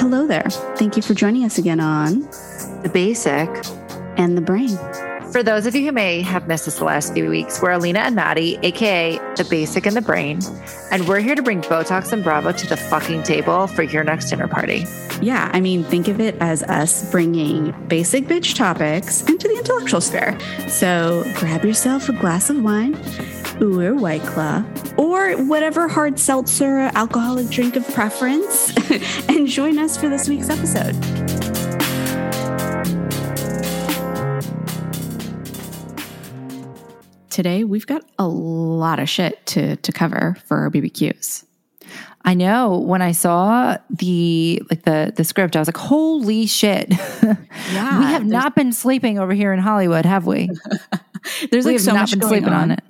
Hello there. Thank you for joining us again on The Basic And the Brain. For those of you who may have missed us the last few weeks, we're Alina and Maddie, aka The Basic and the Brain, and we're here to bring Botox and Bravo to the fucking table for your next dinner party. Yeah, I mean, think of it as us bringing basic bitch topics into the intellectual sphere. So grab yourself a glass of wine, or White Claw, or whatever hard seltzer alcoholic drink of preference, and join us for this week's episode. Today, we've got a lot of shit to, to cover for our BBQs. I know when I saw the like the the script, I was like, "Holy shit!" Yeah, we have not been sleeping over here in Hollywood, have we? there's we like so not much been going sleeping on. on it.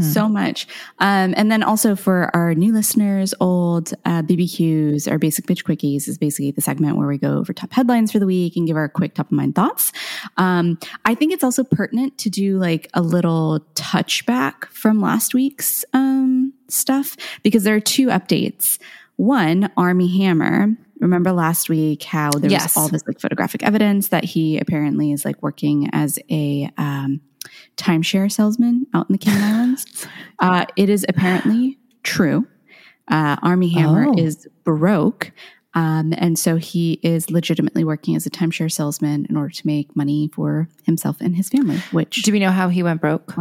So much. Um, and then also for our new listeners, old uh, BBQs, our basic bitch quickies is basically the segment where we go over top headlines for the week and give our quick top of mind thoughts. Um, I think it's also pertinent to do like a little touchback from last week's um, stuff because there are two updates. One, Armie Hammer. Remember last week how there Yes. was all this like photographic evidence that he apparently is like working as a um, timeshare salesman out in the Cayman Islands. Uh, it is apparently true. Uh, Armie Hammer Oh. is broke. Um, and so he is legitimately working as a timeshare salesman in order to make money for himself and his family, which Do we know how he went broke?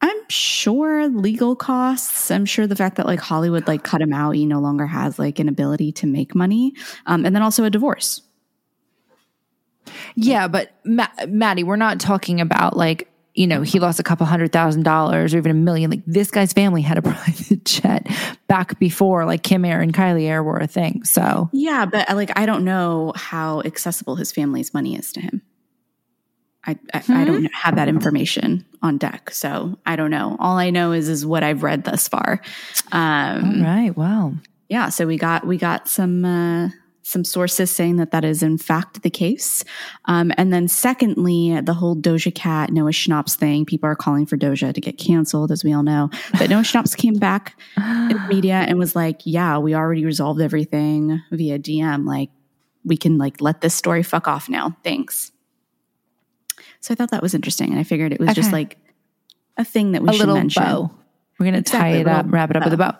I'm sure legal costs. I'm sure the fact that like Hollywood like cut him out, he no longer has like an ability to make money. Um, and then also a divorce. Yeah, but Ma- Maddie, we're not talking about like you know he lost a couple hundred thousand dollars or even a million. Like this guy's family had a private jet back before like Kim Air and Kylie Air were a thing. So Yeah, but uh, like I don't know how accessible his family's money is to him. I I, I don't have that information on deck, so I don't know. All I know is is what I've read thus far. Um, all right, wow. yeah, so we got we got some uh, some sources saying that that is in fact the case, um, and then secondly, the whole Doja Cat Noah Schnapps thing. People are calling for Doja to get canceled, as we all know. But Noah Schnapps came back in the media and was like, "Yeah, we already resolved everything via DM. Like, we can like let this story fuck off now. Thanks." So I thought that was interesting, and I figured it was just like a thing that we a should little mention. bow. We're gonna Exactly, tie it up, wrap it up with a bow.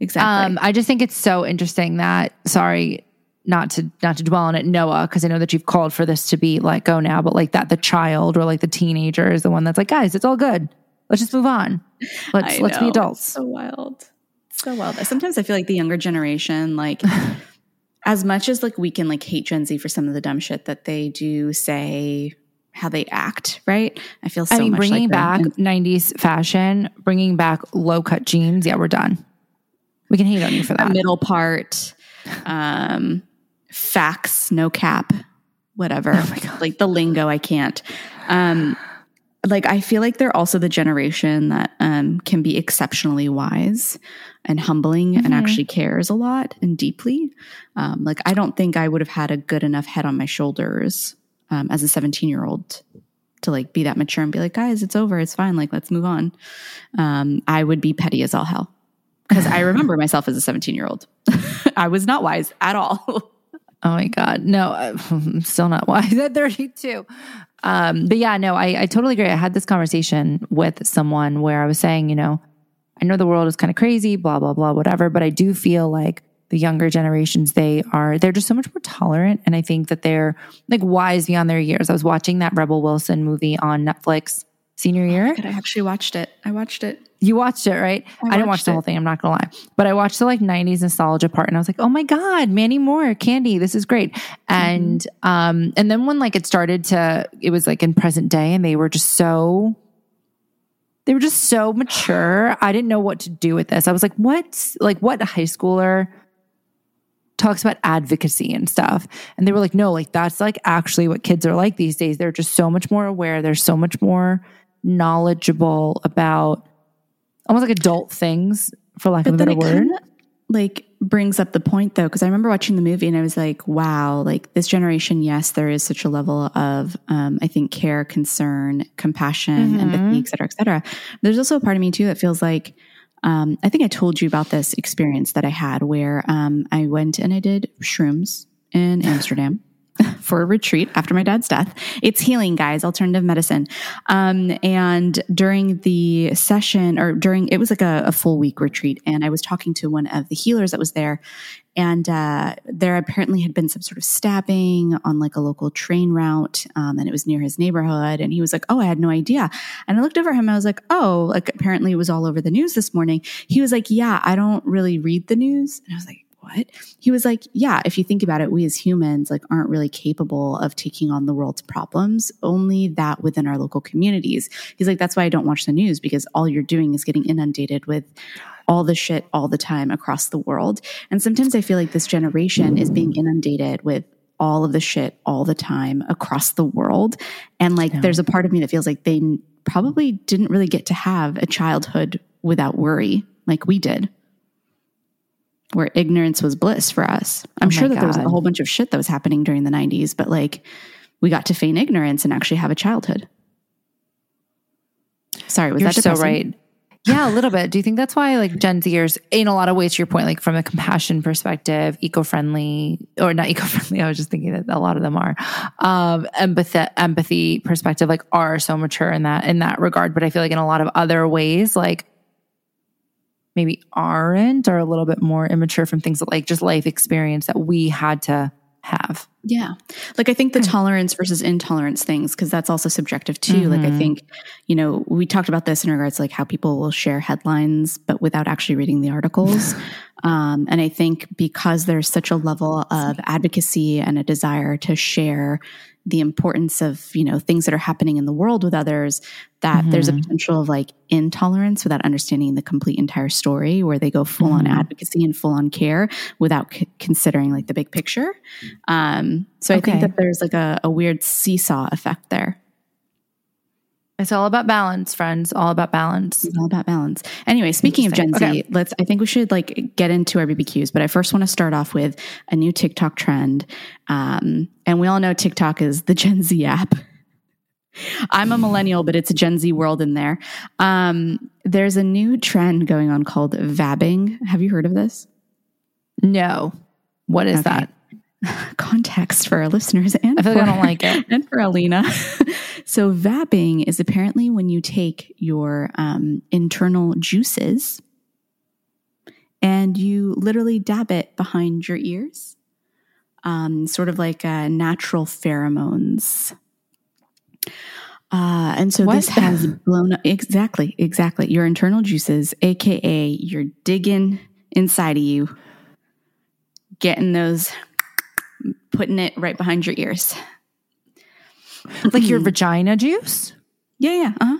Exactly. Um, I just think it's so interesting that sorry not to not to dwell on it, Noah, because I know that you've called for this to be let go now, but like that the child or like the teenager is the one that's like, guys, it's all good. Let's just move on. Let's let's be adults. It's so wild. It's so wild. Sometimes I feel like the younger generation, like as much as like we can like hate Gen Z for some of the dumb shit that they do say, how they act, right? I feel so I mean, bringing like back them. 90s fashion, bringing back low cut jeans. Yeah, we're done. We can hate on you for the that. middle part, um, facts, no cap, whatever. Like the lingo, I can't. Um, like I feel like they're also the generation that um, can be exceptionally wise and humbling and actually cares a lot and deeply. Um, like I don't think I would have had a good enough head on my shoulders um, as a 17 year old to like be that mature and be like, guys, it's over, it's fine, like let's move on. Um, I would be petty as all hell because I remember myself as a 17 year old. I was not wise at all. Oh my God. No, I'm still not wise at 32. Um, but yeah, no, I, I totally agree. I had this conversation with someone where I was saying, you know, I know the world is kind of crazy, blah, blah, blah, whatever, but I do feel like the younger generations, they are, they're just so much more tolerant. And I think that they're like wise beyond their years. I was watching that Rebel Wilson movie on Netflix senior year. But I actually watched it. I watched it. You watched it, right? I, didn't watch the it. whole thing. I'm not gonna lie, but I watched the like '90s nostalgia part, and I was like, "Oh my god, Mandy Moore, Candy, this is great." And um, and then when like it started to, it was like in present day, and they were just so, they were just so mature. I didn't know what to do with this. I was like, "What? Like what high schooler?" talks about advocacy and stuff and they were like no like that's like actually what kids are like these days they're just so much more aware they're so much more knowledgeable about almost like adult things for lack of a better word kind of like brings up the point though, because I remember watching the movie and I was like, wow, like this generation, yes, there is such a level of, um, I think, care, concern, compassion, Mhm. empathy, et cetera, et cetera. There's also a part of me too that feels like, um, I think I told you about this experience that I had where um, I went and I did shrooms in Amsterdam. For a retreat after my dad's death. It's healing, guys, alternative medicine. Um, and during the session, or during, it was like a, a, full week retreat, and I was talking to one of the healers that was there, and uh, there apparently had been some sort of stabbing on like a local train route, um, and it was near his neighborhood. And he was like, "Oh, I had no idea." And I looked over him. I was like, "Oh, like apparently it was all over the news this morning." He was like, "Yeah, I don't really read the news," and I was like what? He was like, yeah, if you think about it, we as humans like aren't really capable of taking on the world's problems, only that within our local communities. He's like, that's why I don't watch the news because all you're doing is getting inundated with all the shit all the time across the world. And sometimes I feel like this generation is being inundated with all of the shit all the time across the world. And like, yeah. there's a part of me that feels like they probably didn't really get to have a childhood without worry like we did where ignorance was bliss for us. I'm oh sure that God. there was a whole bunch of shit that was happening during the 90s, but like we got to feign ignorance and actually have a childhood. Sorry, was You're that depressing? so right? Yeah, a little bit. Do you think that's why like Gen Zers, in a lot of ways, to your point, like from a compassion perspective, eco-friendly or not eco-friendly? I was just thinking that a lot of them are um, empathy, empathy perspective, like are so mature in that in that regard. But I feel like in a lot of other ways, like maybe aren't or a little bit more immature from things that like just life experience that we had to have. Yeah. Like I think the tolerance versus intolerance things, because that's also subjective too. Mm-hmm. Like I mm-hmm. think, you know, we talked about this in regards to like how people will share headlines, but without actually reading the articles. um, and I think because there's such a level of advocacy and a desire to share the importance of you know things that are happening in the world with others that mm-hmm. there's a potential of like intolerance without understanding the complete entire story where they go full mm-hmm. on advocacy and full on care without c- considering like the big picture um, so okay. i think that there's like a, a weird seesaw effect there it's all about balance, friends. All about balance. It's all about balance. Anyway, speaking of Gen okay. Z, let's I think we should like get into our BBQs, but I first want to start off with a new TikTok trend. Um, and we all know TikTok is the Gen Z app. I'm a millennial, but it's a Gen Z world in there. Um, there's a new trend going on called vabbing. Have you heard of this? No. What is okay. that? context for our listeners and I feel for, like I don't like it. And for Alina. so vabbing is apparently when you take your um, internal juices and you literally dab it behind your ears, um, sort of like uh, natural pheromones. Uh, and so what? this has blown up. Exactly, exactly. Your internal juices, AKA you're digging inside of you, getting those putting it right behind your ears. Like your vagina juice? Yeah, yeah. Uh-huh.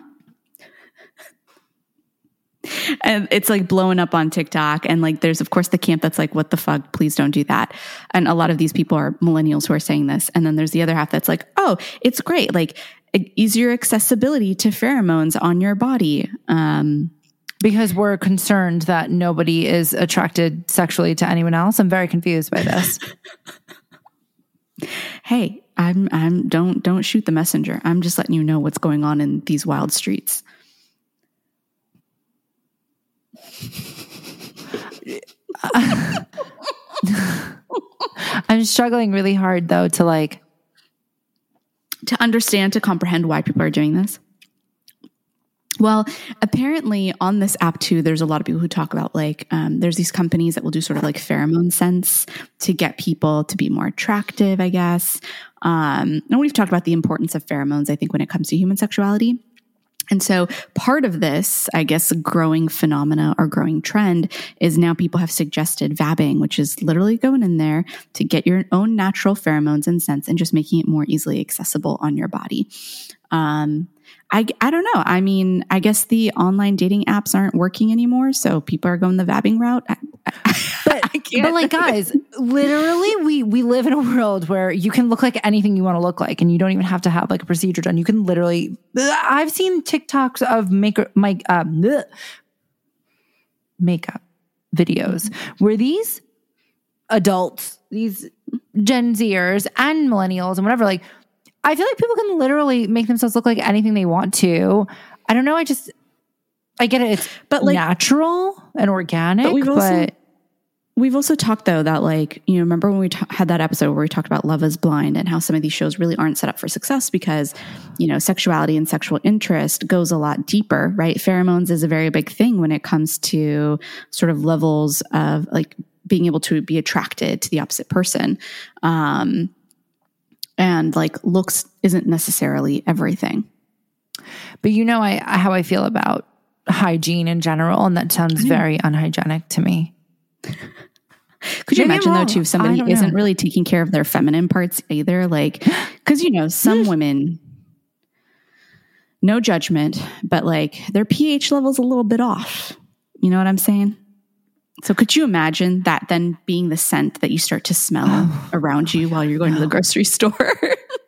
And it's like blowing up on TikTok. And like, there's of course the camp that's like, what the fuck? Please don't do that. And a lot of these people are millennials who are saying this. And then there's the other half that's like, oh, it's great. Like, easier accessibility to pheromones on your body. Um, because we're concerned that nobody is attracted sexually to anyone else. I'm very confused by this. hey, I'm I'm don't don't shoot the messenger. I'm just letting you know what's going on in these wild streets. I'm struggling really hard though to like to understand to comprehend why people are doing this. Well, apparently on this app too, there's a lot of people who talk about like um, there's these companies that will do sort of like pheromone scents to get people to be more attractive, I guess. Um, and we've talked about the importance of pheromones, I think, when it comes to human sexuality. And so part of this, I guess, growing phenomena or growing trend is now people have suggested vabbing, which is literally going in there to get your own natural pheromones and scents and just making it more easily accessible on your body. Um, I, I don't know. I mean, I guess the online dating apps aren't working anymore, so people are going the vabbing route. I, but, but like guys, literally we we live in a world where you can look like anything you want to look like and you don't even have to have like a procedure done. You can literally I've seen TikToks of make my uh, makeup videos where these adults, these Gen Zers and millennials and whatever like I feel like people can literally make themselves look like anything they want to. I don't know. I just, I get it. It's but like natural and organic, but, we've also, We've also talked though that like, you know, remember when we t- had that episode where we talked about Love is Blind and how some of these shows really aren't set up for success because, you know, sexuality and sexual interest goes a lot deeper, right? Pheromones is a very big thing when it comes to sort of levels of like being able to be attracted to the opposite person. Um, and like looks isn't necessarily everything. But you know, I, how I feel about hygiene in general, and that sounds mm-hmm. very unhygienic to me. Could you Maybe imagine though too if somebody isn't know. really taking care of their feminine parts either? Like, because you know some women, no judgment, but like their pH level's a little bit off. You know what I'm saying? So could you imagine that then being the scent that you start to smell around you while you're going to the grocery store?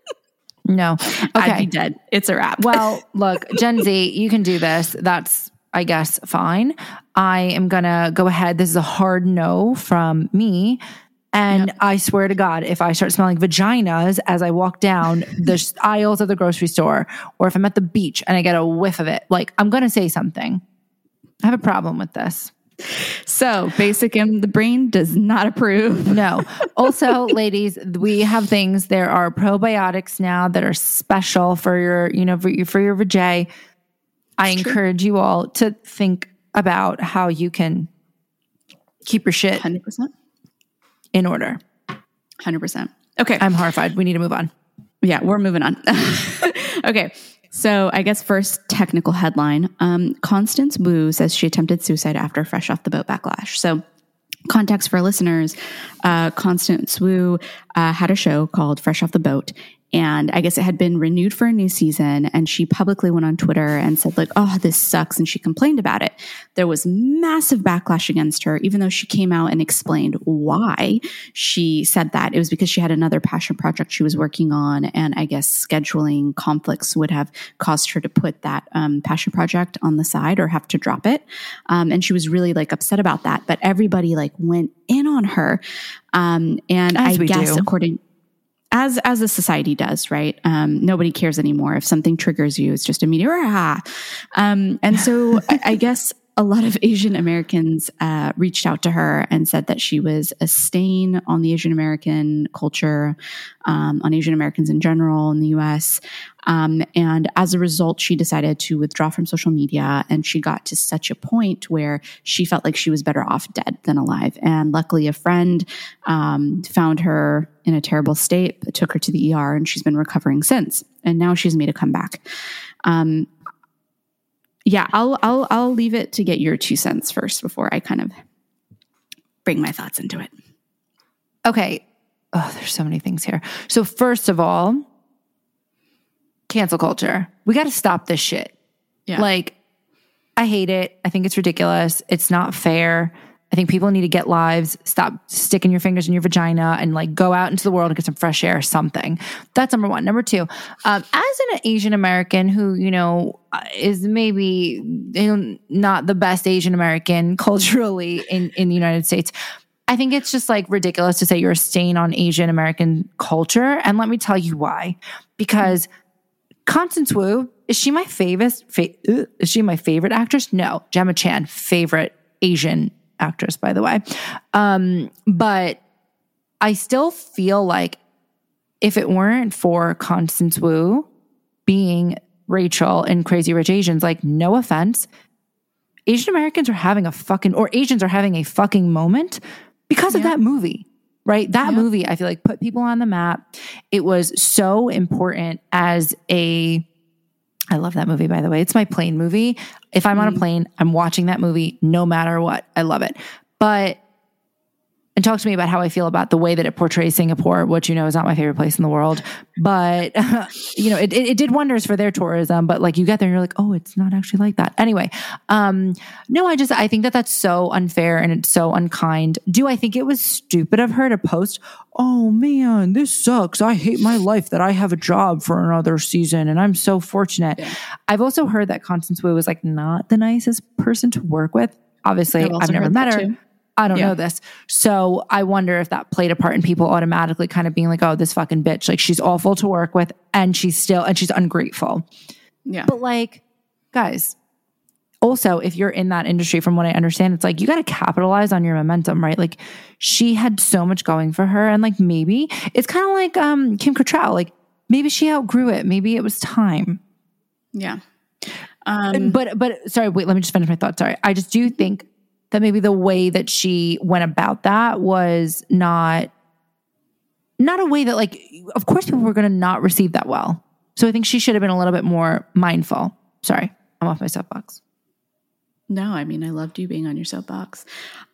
no. Okay. I'd be dead. It's a wrap. well, look, Gen Z, you can do this. That's I guess, fine. I am going to go ahead. This is a hard no from me. And yep. I swear to God, if I start smelling vaginas as I walk down the aisles of the grocery store, or if I'm at the beach and I get a whiff of it, like I'm going to say something. I have a problem with this. So, basic in the brain does not approve. no. Also, ladies, we have things. There are probiotics now that are special for your, you know, for, for your vajay I encourage you all to think about how you can keep your shit 100% in order. 100%. Okay. I'm horrified. We need to move on. Yeah, we're moving on. okay. So, I guess first technical headline um, Constance Wu says she attempted suicide after fresh off the boat backlash. So, context for listeners uh, Constance Wu uh, had a show called Fresh Off the Boat, and I guess it had been renewed for a new season. And she publicly went on Twitter and said, like, oh, this sucks. And she complained about it. There was massive backlash against her, even though she came out and explained why she said that. It was because she had another passion project she was working on. And I guess scheduling conflicts would have caused her to put that um, passion project on the side or have to drop it. Um, and she was really like upset about that. But everybody like went in on her. Um, and As I guess do. according, as as a society does, right? Um, nobody cares anymore if something triggers you; it's just immediate. Um, and so, I, I, guess a lot of Asian Americans uh, reached out to her and said that she was a stain on the Asian American culture, um, on Asian Americans in general in the US. Um, and as a result, she decided to withdraw from social media. And she got to such a point where she felt like she was better off dead than alive. And luckily, a friend um, found her in a terrible state, took her to the ER, and she's been recovering since. And now she's made a comeback. Um, yeah, I'll I'll I'll leave it to get your two cents first before I kind of bring my thoughts into it. Okay. Oh, there's so many things here. So first of all, cancel culture. We got to stop this shit. Yeah. Like I hate it. I think it's ridiculous. It's not fair. I think people need to get lives, stop sticking your fingers in your vagina and like go out into the world and get some fresh air or something. That's number one. Number two, um, as an Asian American who, you know, uh, is maybe you know, not the best Asian American culturally in, in the United States, I think it's just like ridiculous to say you're a stain on Asian American culture. And let me tell you why. Because Constance Wu, is she my favorite? Fa- is she my favorite actress? No. Gemma Chan, favorite Asian actress, by the way. Um, but I still feel like if it weren't for Constance Wu being Rachel in Crazy Rich Asians, like, no offense, Asian Americans are having a fucking, or Asians are having a fucking moment because yeah. of that movie, right? That yeah. movie, I feel like, put people on the map. It was so important as a, I love that movie, by the way. It's my plane movie. If I'm on a mm-hmm. plane, I'm watching that movie no matter what. I love it. But and talk to me about how I feel about the way that it portrays Singapore, which you know is not my favorite place in the world. But you know, it, it, it, did wonders for their tourism. But like you get there and you're like, oh, it's not actually like that. Anyway, um, no, I just I think that that's so unfair and it's so unkind. Do I think it was stupid of her to post? Oh man, this sucks. I hate my life that I have a job for another season and I'm so fortunate. Yeah. I've also heard that Constance Wu was like not the nicest person to work with. Obviously, I've, I've never met her. Too. I don't yeah. know this. So I wonder if that played a part in people automatically kind of being like, oh, this fucking bitch. Like she's awful to work with and she's still, and she's ungrateful. Yeah. But like, guys, also, if you're in that industry, from what I understand, it's like you got to capitalize on your momentum, right? Like she had so much going for her, and like maybe it's kind of like um, Kim Cattrall. Like maybe she outgrew it. Maybe it was time. Yeah. Um, but but sorry, wait. Let me just finish my thought. Sorry, I just do think that maybe the way that she went about that was not not a way that like. Of course, people were going to not receive that well. So I think she should have been a little bit more mindful. Sorry, I'm off my soapbox. No, I mean, I loved you being on your soapbox.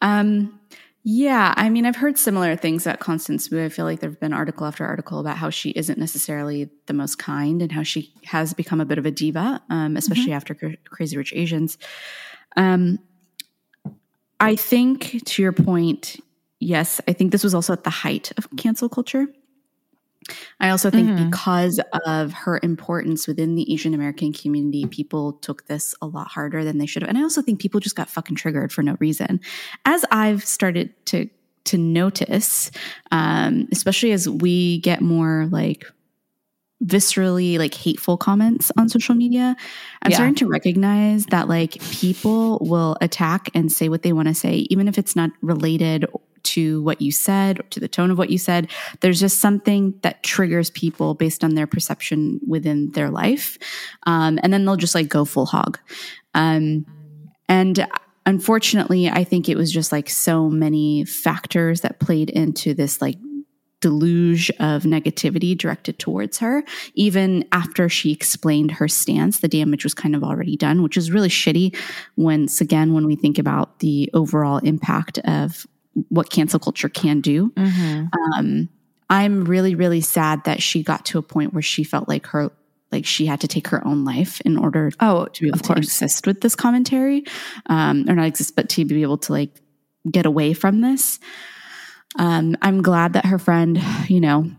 Um, yeah, I mean, I've heard similar things about Constance Wu. I feel like there have been article after article about how she isn't necessarily the most kind and how she has become a bit of a diva, um, especially mm-hmm. after Crazy Rich Asians. Um, I think, to your point, yes, I think this was also at the height of cancel culture. I also think mm-hmm. because of her importance within the Asian American community, people took this a lot harder than they should have. And I also think people just got fucking triggered for no reason. As I've started to to notice, um, especially as we get more like viscerally like hateful comments on social media i'm yeah. starting to recognize that like people will attack and say what they want to say even if it's not related to what you said or to the tone of what you said. There's just something that triggers people based on their perception within their life. Um, and then they'll just like go full hog. Um, and unfortunately, I think it was just like so many factors that played into this like deluge of negativity directed towards her. Even after she explained her stance, the damage was kind of already done, which is really shitty. Once again, when we think about the overall impact of what cancel culture can do. Mm-hmm. Um, I'm really, really sad that she got to a point where she felt like her, like she had to take her own life in order oh, to be able to exist with this commentary, um, or not exist, but to be able to like get away from this. Um, I'm glad that her friend, you know,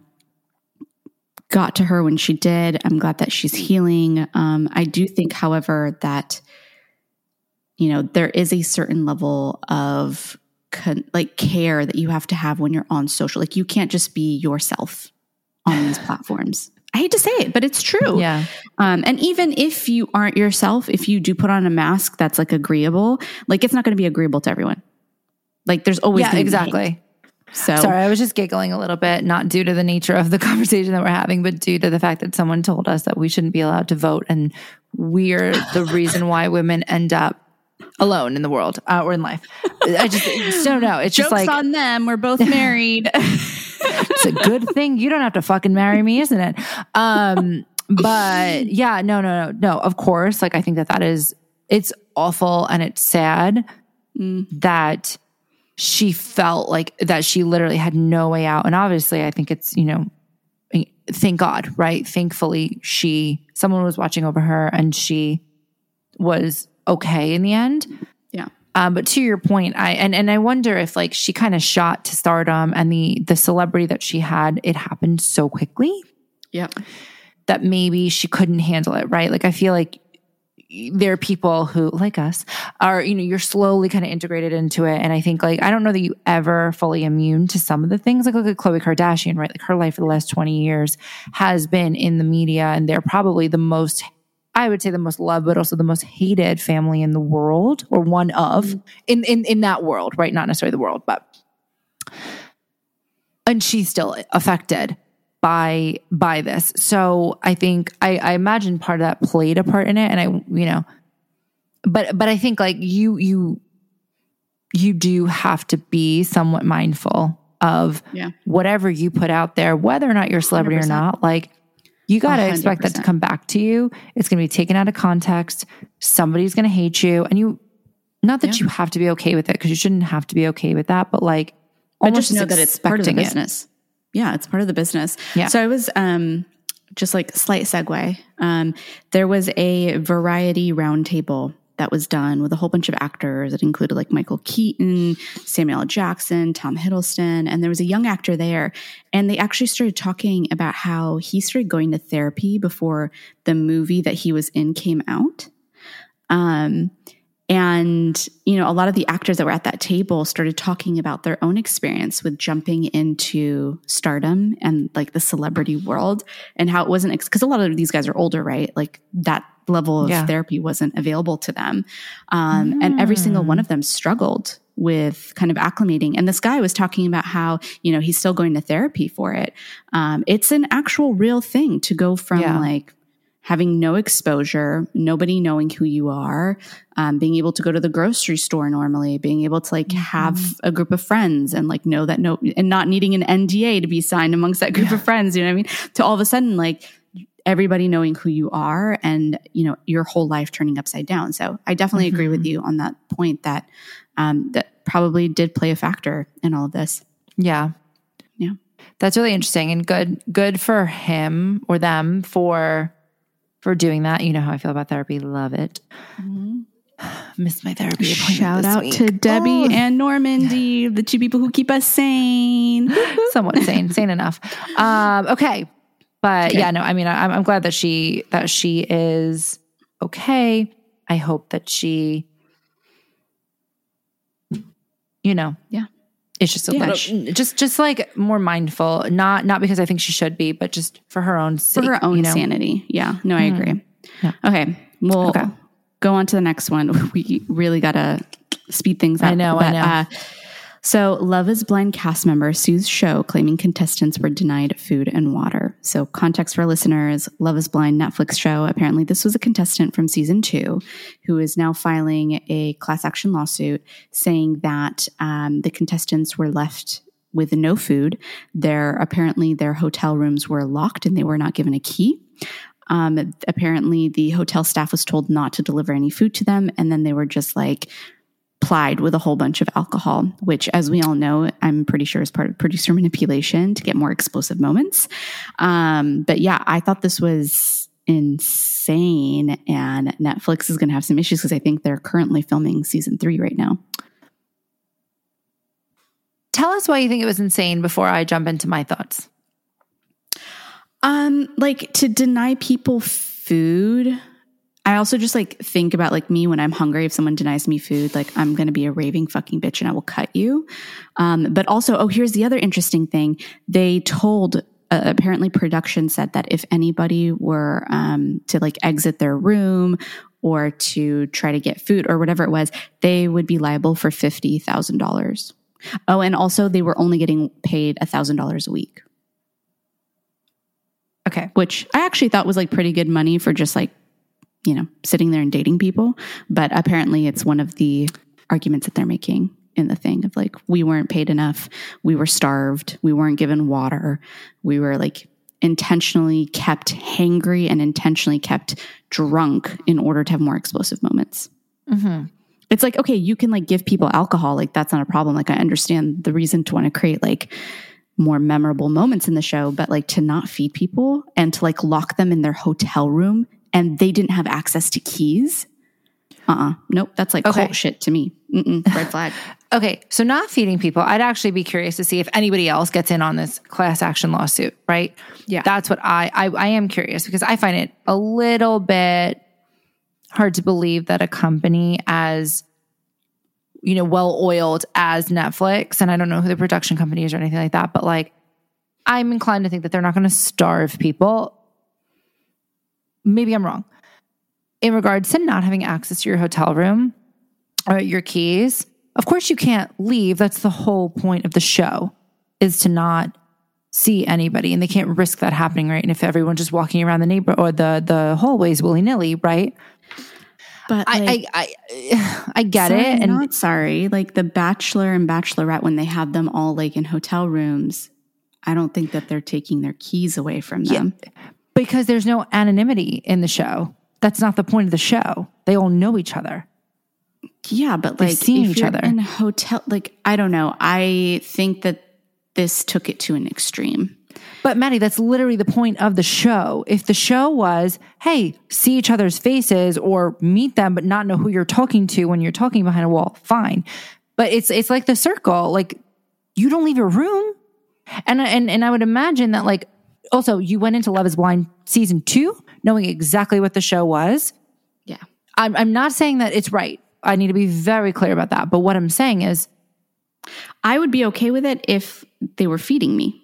got to her when she did. I'm glad that she's healing. Um, I do think, however, that you know there is a certain level of con- like care that you have to have when you're on social. Like you can't just be yourself on these platforms. I hate to say it, but it's true. Yeah. Um, and even if you aren't yourself, if you do put on a mask that's like agreeable, like it's not going to be agreeable to everyone. Like there's always yeah, exactly. So sorry, I was just giggling a little bit, not due to the nature of the conversation that we're having, but due to the fact that someone told us that we shouldn't be allowed to vote, and we're the reason why women end up alone in the world uh, or in life. I just, just don't know. It's Jokes just like on them. We're both married. it's a good thing you don't have to fucking marry me, isn't it? Um, but yeah, no, no, no, no. Of course, like I think that that is it's awful and it's sad mm. that she felt like that she literally had no way out. And obviously, I think it's you know thank God, right? Thankfully, she, someone was watching over her and she was okay in the end. Yeah. Um, but to your point, I and and I wonder if like she kind of shot to stardom and the the celebrity that she had, it happened so quickly. Yeah. That maybe she couldn't handle it, right? Like I feel like there are people who like us are you know you're slowly kind of integrated into it and i think like i don't know that you ever fully immune to some of the things like look at khloe kardashian right like her life for the last 20 years has been in the media and they're probably the most I would say the most loved, but also the most hated family in the world, or one of mm-hmm. in in in that world, right? Not necessarily the world, but and she's still affected by by this. So I think I, I imagine part of that played a part in it, and I you know, but but I think like you you you do have to be somewhat mindful of yeah. whatever you put out there, whether or not you're a celebrity 100%. or not. Like you got to expect that to come back to you. It's going to be taken out of context. Somebody's going to hate you. And you, not that yeah. you have to be okay with it because you shouldn't have to be okay with that, but like, but just know that it's part of the business. It. Yeah, it's part of the business. Yeah. So I was, um, just like slight segue. Um, there was a variety roundtable that was done with a whole bunch of actors. It included like Michael Keaton, Samuel L. Jackson, Tom Hiddleston, and there was a young actor there. And they actually started talking about how he started going to therapy before the movie that he was in came out. Um, and, you know, a lot of the actors that were at that table started talking about their own experience with jumping into stardom and like the celebrity world and how it wasn't, because a lot of these guys are older, right? Like that level of Yeah. therapy wasn't available to them. Um, And every single one of them struggled with kind of acclimating. And this guy was talking about how, you know, he's still going to therapy for it. Um, it's an actual real thing to go from Yeah. like having no exposure, nobody knowing who you are, um, being able to go to the grocery store normally, being able to like have a group of friends and like know that no, and not needing an NDA to be signed amongst that group of friends. You know what I mean? To all of a sudden, like everybody knowing who you are and you know your whole life turning upside down. So I definitely agree with you on that point that um, that probably did play a factor in all of this. Yeah. Yeah. That's really interesting and good good for him or them for for doing that. You know how I feel about therapy. Love it. Miss my therapy appointment Shout out week. to Debbie Oh, and Normandy, the two people who keep us sane. somewhat sane, sane enough. Um, okay, but Okay. yeah, no, I mean, I, I'm glad that she that she is okay. I hope that she, you know, Yeah. It's just a Yeah. little, just just like more mindful. Not not because I think she should be, but just for her own for her own you know? sanity. Yeah, no, I agree. Yeah. Okay, we'll Okay. go on to the next one. We really got to speed things up. I know, I know. Uh, so, Love is Blind cast member sues show claiming contestants were denied food and water. So, context for listeners Love is Blind Netflix show. Apparently, this was a contestant from season two who is now filing a class action lawsuit saying that um, the contestants were left with no food. Their apparently their hotel rooms were locked and they were not given a key. Um, apparently, the hotel staff was told not to deliver any food to them, and then they were just like plied with a whole bunch of alcohol, which, as we all know, I'm pretty sure is part of producer manipulation to get more explosive moments. Um, but yeah, I thought this was insane, and Netflix is going to have some issues because I think they're currently filming season three right now. Tell us why you think it was insane before I jump into my thoughts. Um, like to deny people food. I also just like think about like me when I'm hungry. If someone denies me food, like I'm going to be a raving fucking bitch and I will cut you. Um, but also, oh, here's the other interesting thing. They told, uh, apparently production said that if anybody were, um, to like exit their room or to try to get food or whatever it was, they would be liable for $50,000. Oh, and also they were only getting paid $1,000 a week Okay. which I actually thought was like pretty good money for just like, you know, sitting there and dating people. But apparently it's one of the arguments that they're making in the thing of like, we weren't paid enough. We were starved. We weren't given water. We were like intentionally kept hangry and intentionally kept drunk in order to have more explosive moments. Mm-hmm. It's like, okay, you can like give people alcohol. Like that's not a problem. Like I understand the reason to want to create like more memorable moments in the show, but like to not feed people and to like lock them in their hotel room and they didn't have access to keys. Uh uh Nope. That's like Okay. cult shit to me. Mm-mm, red flag. Okay, so not feeding people. I'd actually be curious to see if anybody else gets in on this class action lawsuit, right? Yeah. That's what I I, I am curious because I find it a little bit hard to believe that a company as you know well oiled as Netflix and I don't know who the production company is or anything like that, but like I'm inclined to think that they're not going to starve people. Maybe I'm wrong. In regards to not having access to your hotel room or your keys, of course you can't leave. That's the whole point of the show is to not see anybody and they can't risk that happening, right? And if everyone's just walking around the neighbor or the the hallways willy-nilly, right? But I like, I I, I get sorry, it. And not sorry. Like the bachelor and bachelorette, when they have them all like in hotel rooms, I don't think that they're taking their keys away from them. Because there's no anonymity in the show. That's not the point of the show. They all know each other. Yeah, but They've like seeing each other. in a hotel. Like I don't know. I think that this took it to an extreme. But Maddie, that's literally the point of the show. If the show was, hey, see each other's faces or meet them, but not know who you're talking to when you're talking behind a wall, fine. But it's it's like the circle. Like you don't leave your room. And and and I would imagine that like also you went into Love is Blind season two knowing exactly what the show was. Yeah. I'm I'm not saying that it's right. I need to be very clear about that. But what I'm saying is I would be okay with it if they were feeding me.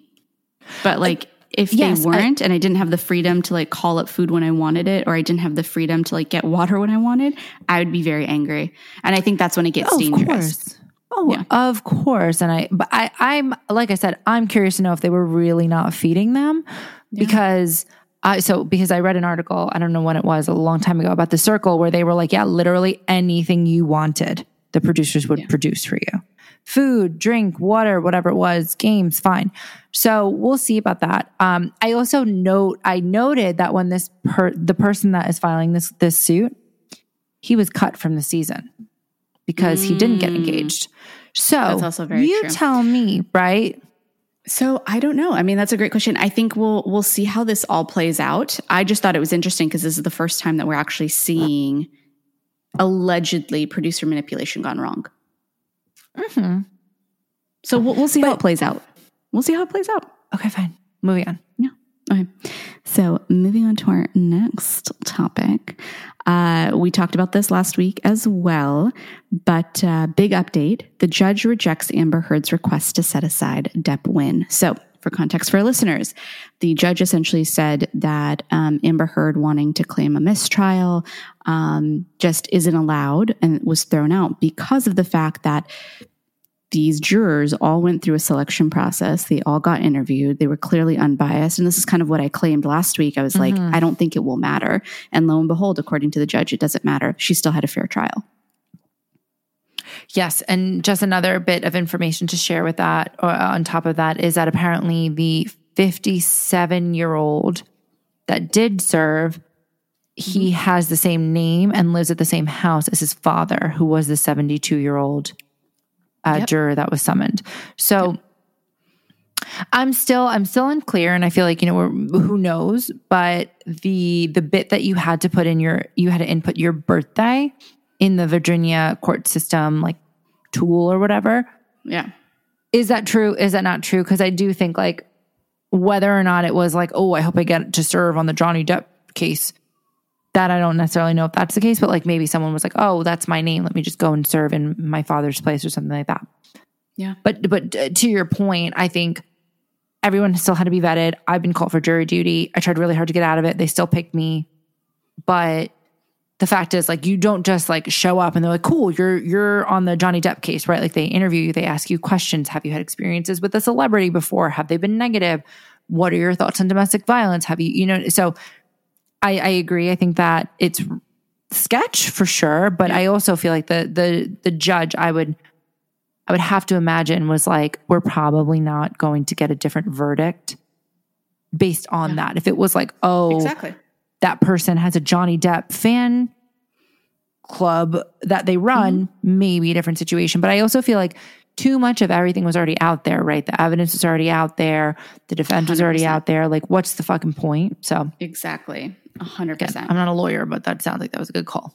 But like if Yes, they weren't and I didn't have the freedom to like call up food when I wanted it or I didn't have the freedom to like get water when I wanted, I would be very angry. And I think that's when it gets Oh, dangerous. Oh, Yeah. of course. And I, but I, I'm like I said, I'm curious to know if they were really not feeding them because I, so because I read an article, I don't know when it was, a long time ago about the circle where they were like, yeah, literally anything you wanted, the producers would produce for you. Food, drink, water, whatever it was, games, fine. So we'll see about that. Um, I also note, I noted that when this per, the person that is filing this this suit, he was cut from the season because he didn't get engaged. So That's also very you true. tell me, right? So I don't know. I mean, that's a great question. I think we'll we'll see how this all plays out. I just thought it was interesting because this is the first time that we're actually seeing allegedly producer manipulation gone wrong. Mm-hmm. So we'll, we'll see how it plays out. We'll see how it plays out. Okay, fine. Moving on. Yeah. Okay. So moving on to our next topic. Uh, we talked about this last week as well, but uh, big update. The judge rejects Amber Heard's request to set aside Depp Win. So for context for our listeners, the judge essentially said that um, Amber Heard wanting to claim a mistrial um, just isn't allowed and was thrown out because of the fact that these jurors all went through a selection process. They all got interviewed. They were clearly unbiased. And this is kind of what I claimed last week. I was like, mm-hmm. I don't think it will matter. And lo and behold, according to the judge, it doesn't matter. She still had a fair trial. Yes, and just another bit of information to share with that, or on top of that, is that apparently the 57 year old that did serve, he mm-hmm. has the same name and lives at the same house as his father, who was the 72 year old uh, Yep. juror that was summoned. So. I'm still I'm still unclear, and I feel like you know we're, who knows. But the the bit that you had to put in your you had to input your birthday in the Virginia court system, like tool or whatever. Yeah. Is that true? Is that not true? Because I do think like whether or not it was like, oh, I hope I get to serve on the Johnny Depp case. That I don't necessarily know if that's the case, but like maybe someone was like, oh, that's my name. Let me just go and serve in my father's place or something like that. Yeah. But but uh, to your point, I think everyone still had to be vetted. I've been called for jury duty. I tried really hard to get out of it. They still picked me. But the fact is like you don't just like show up and they're like, cool, you're you're on the Johnny Depp case, right? Like they interview you, they ask you questions. Have you had experiences with a celebrity before? Have they been negative? What are your thoughts on domestic violence? Have you, you know, so I, I agree. I think that it's sketch for sure, but I also feel like the the the judge I would I would have to imagine was like, we're probably not going to get a different verdict based on that. If it was like, oh, Exactly. that person has a Johnny Depp fan club that they run, maybe a different situation. But I also feel like too much of everything was already out there, right? The evidence was already out there, the defense was already out there. Like, what's the fucking point? So, Exactly. A hundred again, percent. I'm not a lawyer, but that sounds like that was a good call.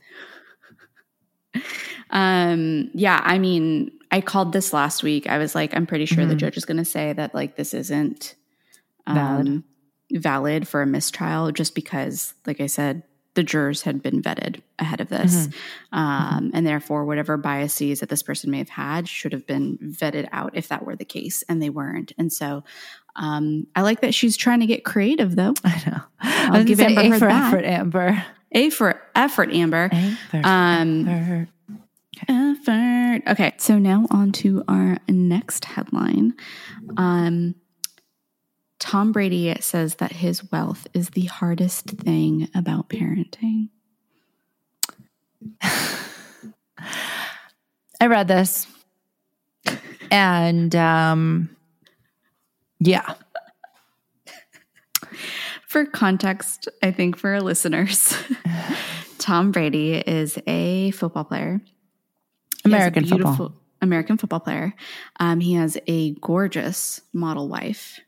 Um, yeah, I mean, I called this last week. I was like, I'm pretty sure the Mhm. judge is going to say that like this isn't um, Valid. valid for a mistrial, just because, like I said, the jurors had been vetted ahead of this, um, and therefore, whatever biases that this person may have had should have been vetted out if that were the case, and they weren't. And so, um, I like that she's trying to get creative, though. I know. I'll I'll give Amber A for that. effort, Amber. A for effort, Amber. Um, effort. effort. Okay, so now on to our next headline. Um, Tom Brady says that his wealth is the hardest thing about parenting. I read this. And um yeah. For context, I think for our listeners, Tom Brady is a football player. He has a American football. American football player. Um, he has a gorgeous model wife.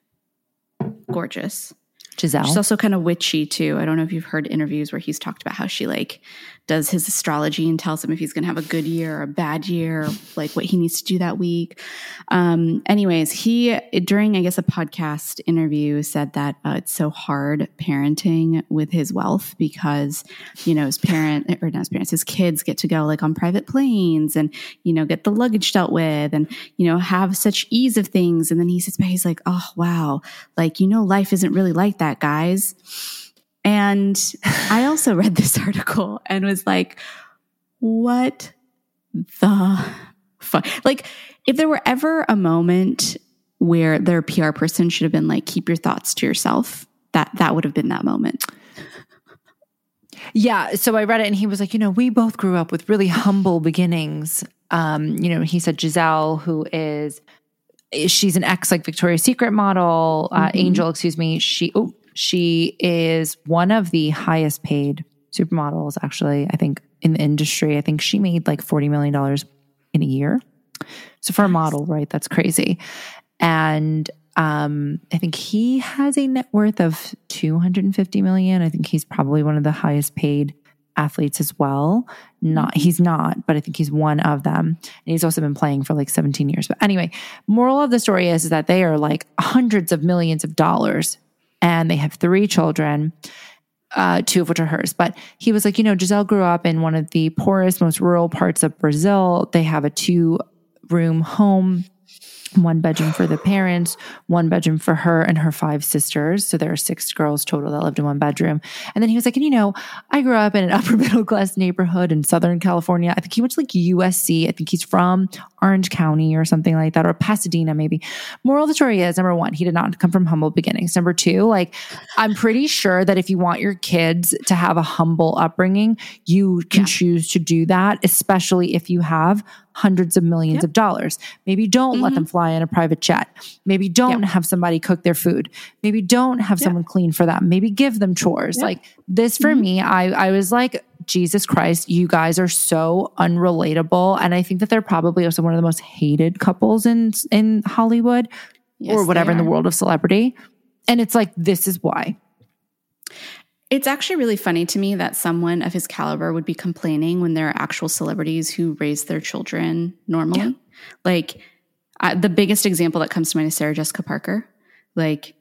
Gorgeous. Gisele. She's also kind of witchy too. I don't know if you've heard interviews where he's talked about how she like does his astrology and tells him if he's going to have a good year or a bad year, like what he needs to do that week. Um, anyways, he during I guess a podcast interview said that uh, it's so hard parenting with his wealth because you know his parent or not his parents, his kids get to go like on private planes and you know get the luggage dealt with and you know have such ease of things. And then he sits back, he's like, oh wow, like you know life isn't really like that, guys. And I also read this article and was like, what the fuck? Like, if there were ever a moment where their PR person should have been like, keep your thoughts to yourself, that that would have been that moment. Yeah. So I read it and he was like, you know, we both grew up with really humble beginnings. Um, you know, he said Gisele, who is she's an ex like Victoria's Secret model, uh, mm-hmm. Angel, excuse me. She oh, she is one of the highest paid supermodels, actually, I think, in the industry. I think she made like $40 million in a year. So for a model, right? That's crazy. And um, I think he has a net worth of 250 million. I think he's probably one of the highest paid athletes as well. Not he's not, but I think he's one of them. And he's also been playing for like 17 years. But anyway, moral of the story is, is that they are like hundreds of millions of dollars and they have three children. Uh, two of which are hers. But he was like, you know, Gisele grew up in one of the poorest, most rural parts of Brazil. They have a two room home one bedroom for the parents, one bedroom for her and her five sisters. So there are six girls total that lived in one bedroom. And then he was like, and you know, I grew up in an upper middle class neighborhood in Southern California. I think he went to like USC. I think he's from Orange County or something like that, or Pasadena, maybe. Moral of the story is number one, he did not come from humble beginnings. Number two, like, I'm pretty sure that if you want your kids to have a humble upbringing, you can yeah. choose to do that, especially if you have hundreds of millions yep. of dollars. Maybe don't mm-hmm. let them fly in a private jet. Maybe don't yep. have somebody cook their food. Maybe don't have yep. someone clean for them. Maybe give them chores. Like this for mm-hmm. me, I, I was like, Jesus Christ, you guys are so unrelatable. And I think that they're probably also one of the most hated couples in in Hollywood yes, or whatever in the world of celebrity. And it's like, this is why. It's actually really funny to me that someone of his caliber would be complaining when there are actual celebrities who raise their children normally. Yeah. Like the biggest example that comes to mind is Sarah Jessica Parker. Like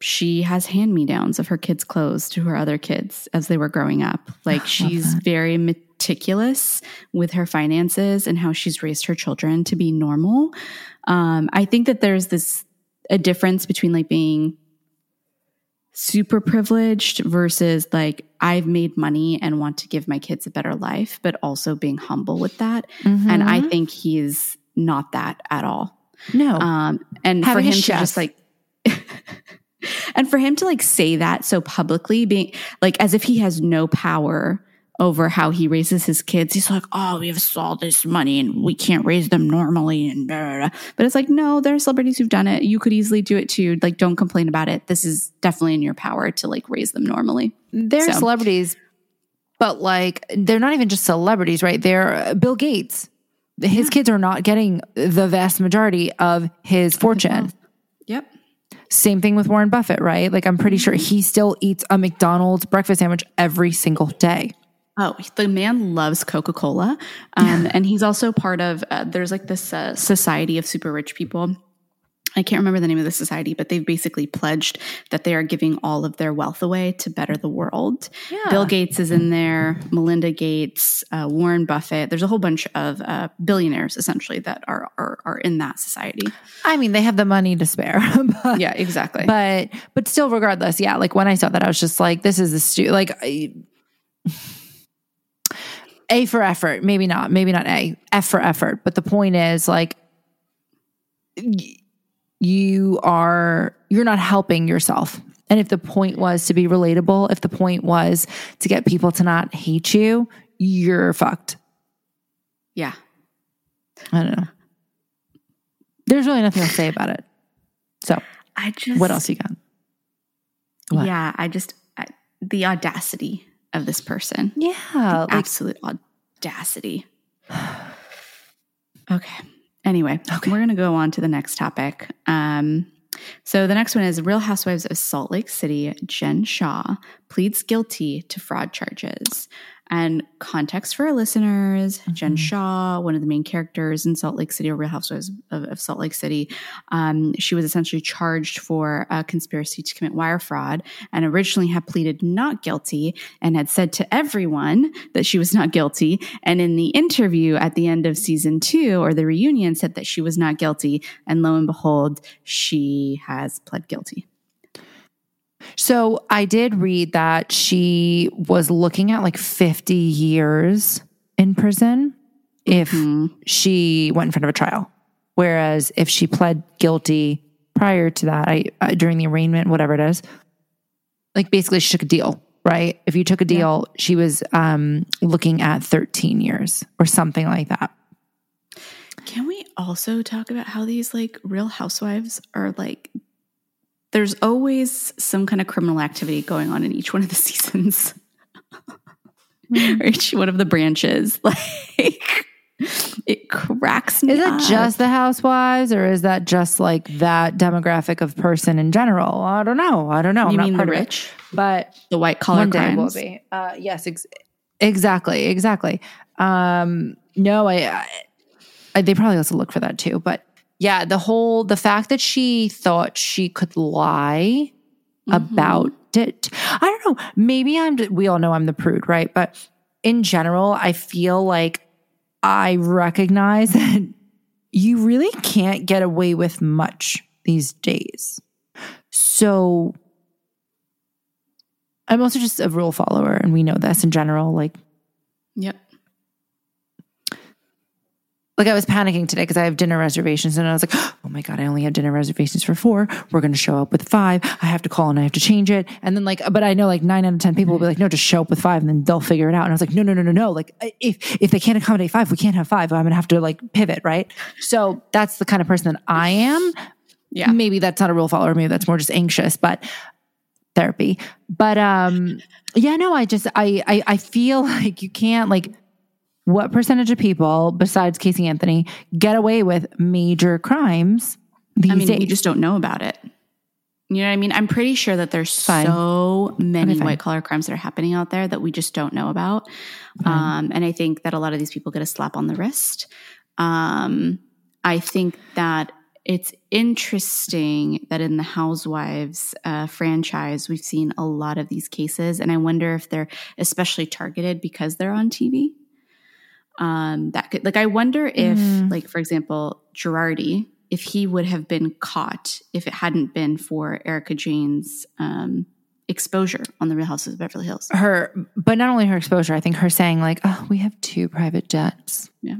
she has hand me downs of her kids' clothes to her other kids as they were growing up. Like she's that. very meticulous with her finances and how she's raised her children to be normal. Um, I think that there's this a difference between like being super privileged versus like I've made money and want to give my kids a better life, but also being humble with that. Mm-hmm. And I think he's not that at all. No. Um, and Having for him to just like, and for him to like say that so publicly, being like as if he has no power over how he raises his kids. He's like, oh, we have all this money and we can't raise them normally. And blah, blah, blah. but it's like, no, there are celebrities who've done it. You could easily do it too. Like, don't complain about it. This is definitely in your power to like raise them normally. They're so. celebrities, but like, they're not even just celebrities, right? They're uh, Bill Gates. His yeah. kids are not getting the vast majority of his fortune. Yep. Same thing with Warren Buffett, right? Like, I'm pretty sure mm-hmm. he still eats a McDonald's breakfast sandwich every single day. Oh, the man loves Coca Cola. Um, and he's also part of, uh, there's like this uh, society of super rich people. I can't remember the name of the society, but they've basically pledged that they are giving all of their wealth away to better the world. Yeah. Bill Gates is in there, Melinda Gates, uh, Warren Buffett. There's a whole bunch of uh, billionaires essentially that are, are, are in that society. I mean, they have the money to spare. but, yeah, exactly. But but still, regardless, yeah. Like when I saw that, I was just like, this is a stu- like. I, a for effort, maybe not, maybe not A, F for effort. But the point is like you are you're not helping yourself. And if the point was to be relatable, if the point was to get people to not hate you, you're fucked. Yeah. I don't know. There's really nothing to say about it. So, I just What else you got? What? Yeah, I just I, the audacity of this person. Yeah. Like, absolute audacity. okay. Anyway, okay. we're going to go on to the next topic. Um, So the next one is Real Housewives of Salt Lake City. Jen Shah pleads guilty to fraud charges. And context for our listeners Jen Shah, one of the main characters in Salt Lake City, or Real Housewives of, of Salt Lake City, um, she was essentially charged for a conspiracy to commit wire fraud and originally had pleaded not guilty and had said to everyone that she was not guilty. And in the interview at the end of season two or the reunion, said that she was not guilty. And lo and behold, she has pled guilty. So I did read that she was looking at like 50 years in prison if she went in front of a trial. Whereas if she pled guilty prior to that, I, I during the arraignment, whatever it is, like basically she took a deal, right? If you took a deal, she was um, looking at 13 years or something like that. Can we also talk about how these like real housewives are like there's always some kind of criminal activity going on in each one of the seasons or each one of the branches like it cracks me Is that up. just the housewives or is that just like that demographic of person in general? I don't know. I don't know. you I'm not mean the of it. rich But the white collar one day will be. Uh, yes, ex- exactly, exactly. Um, no, I, I, I, they probably also look for that too. But yeah, the whole the fact that she thought she could lie Mm-hmm. about it. I don't know. Maybe I'm. We all know I'm the prude, right? But in general, I feel like I recognize that you really can't get away with much these days. So I'm also just a rule follower, and we know this in general. Like, yep like I was panicking today because I have dinner reservations, and I was like, "Oh my god, I only have dinner reservations for four. We're going to show up with five. I have to call and I have to change it." And then like, but I know like nine out of ten people will be like, "No, just show up with five, and then they'll figure it out." And I was like, "No, no, no, no, no. Like, if if they can't accommodate five, we can't have five. I'm going to have to like pivot, right?" So that's the kind of person that I am. yeah maybe that's not a rule follower maybe that's more just anxious but therapy but um yeah no i just I, I i feel like you can't like what percentage of people besides casey anthony get away with major crimes these i mean days? we just don't know about it. You know what i mean? I'm pretty sure that there's Fine. so many Okay, white collar crimes that are happening out there that we just don't know about. Um, and i think that a lot of these people get a slap on the wrist. Um, i think that it's interesting that in the Housewives uh, franchise, we've seen a lot of these cases, and I wonder if they're especially targeted because they're on TV. Um, that could, like, I wonder if, like, for example, Girardi, if he would have been caught if it hadn't been for Erika Jayne's um, exposure on the Real Houses of Beverly Hills. her but not only her exposure i think her saying like oh we have two private jets Yeah.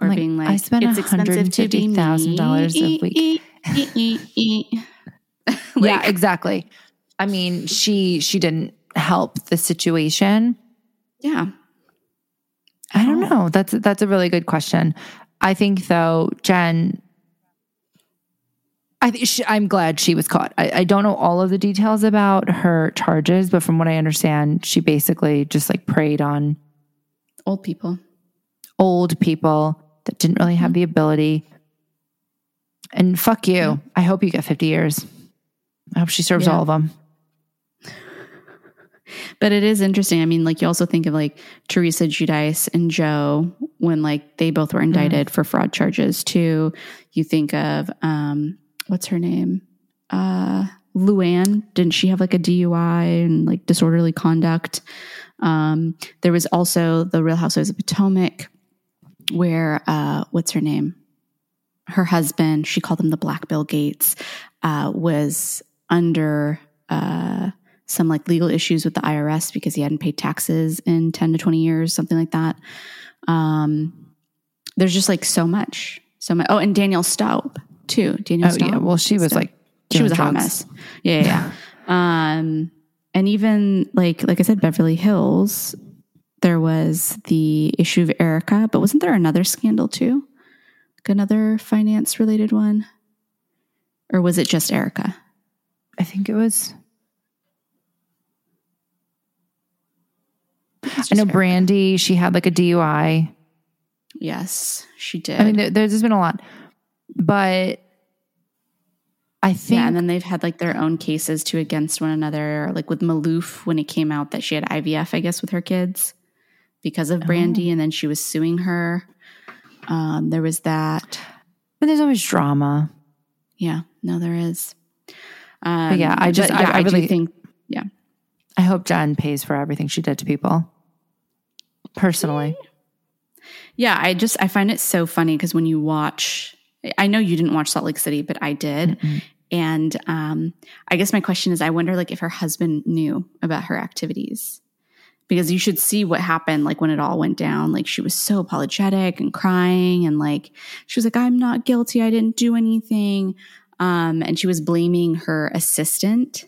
Or Like, being like, I spent it's expensive to be $150,000 a me. week. E, e, e, e. yeah exactly i mean she she didn't help the situation yeah. I don't oh. know. That's that's a really good question. I think though, Jen. I th- she, I'm glad she was caught. I, I don't know all of the details about her charges, but from what I understand, she basically just like preyed on Old people. old people that didn't really have mm-hmm. the ability. And fuck you. Mm-hmm. I hope you get 50 years. I hope she serves Yeah. all of them. But it is interesting. I mean, like you also think of like Teresa Giudice and Joe when like they both were indicted for fraud charges too. You think of um what's her name? Uh Luann. Didn't she have like a DUI and like disorderly conduct? Um there was also the Real Housewives of Potomac where uh what's her name? Her husband, she called him the Black Bill Gates, uh, was under uh some like legal issues with the IRS because he hadn't paid taxes in 10 to 20 years, something like that. Um, there's just like so much, so much. Oh, and Danielle Staub too. Danielle Oh, Staub. yeah. Well, she was Staub. like, she was a hot mess. Yeah, yeah. yeah. um, and even like, like I said, Beverly Hills, there was the issue of Erika, but wasn't there another scandal too? Like another finance related one? Or was it just Erika? I think it was. I know Brandi, she had like a DUI. Yes, she did. I mean, there, there's been a lot, but I think Yeah, and then they've had like their own cases too against one another, like with Maloof when it came out that she had IVF, I guess, with her kids because of Brandi, and then she was suing her. Um, there was that. but there's always drama. Yeah, no, there is. Um, But yeah, I just- but I- I really- think. Yeah, I hope Jen pays for everything she did to people. Personally. yeah. I just I find it so funny because when you watch, I know you didn't watch Salt Lake City, but I did. And um, I guess my question is, I wonder like if her husband knew about her activities because you should see what happened like when it all went down. Like she was so apologetic and crying, and like she was like, "I'm not guilty. I didn't do anything," um, and she was blaming her assistant.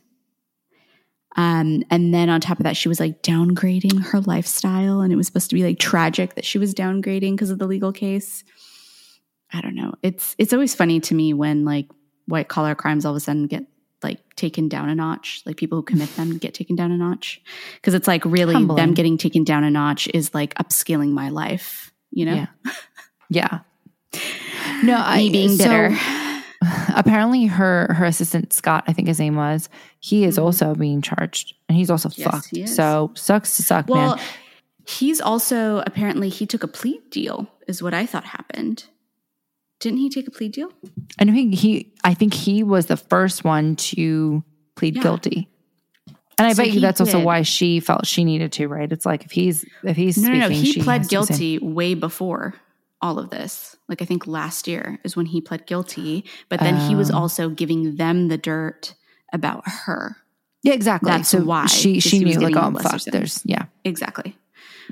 Um, and then on top of that, she was like downgrading her lifestyle, and it was supposed to be like tragic that she was downgrading because of the legal case. I don't know. It's it's always funny to me when like white collar crimes all of a sudden get like taken down a notch. Like people who commit them get taken down a notch because it's like really Humbling. them getting taken down a notch is like upscaling my life. You know, Yeah. Yeah. No, I me being so bitter. apparently her her assistant Scott, I think his name was, he is also being charged and he's also Mm-hmm. Yes, fucked. he. So sucks to suck, well, man. he's also apparently he took a plea deal, is what I thought happened. Didn't he take a plea deal? I know he, he I think he was the first one to plead Yeah. guilty. And I So bet you that's also why she felt she needed to, right? It's like if he's if he's No, no, no. speaking, He she pled has to say- guilty way before all of this. Like I think last year is when he pled guilty, but then he was Oh. also giving them the dirt about her. Yeah, exactly. That's so why, she she knew like oh fuck, there's yeah. Exactly.